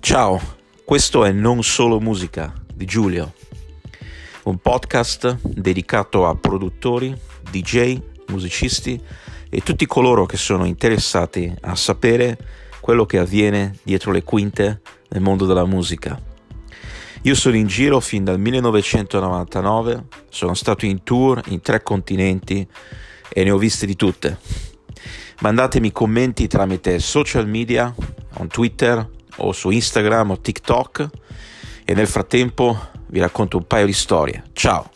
Ciao, questo è Non Solo Musica di Giulio, un podcast dedicato a produttori, DJ, musicisti e tutti coloro che sono interessati a sapere quello che avviene dietro le quinte nel mondo della musica. Io sono in giro fin dal 1999, sono stato in tour in tre continenti e ne ho viste di tutte. Mandatemi commenti tramite social media, on Twitter o su Instagram o TikTok e nel frattempo vi racconto un paio di storie. Ciao!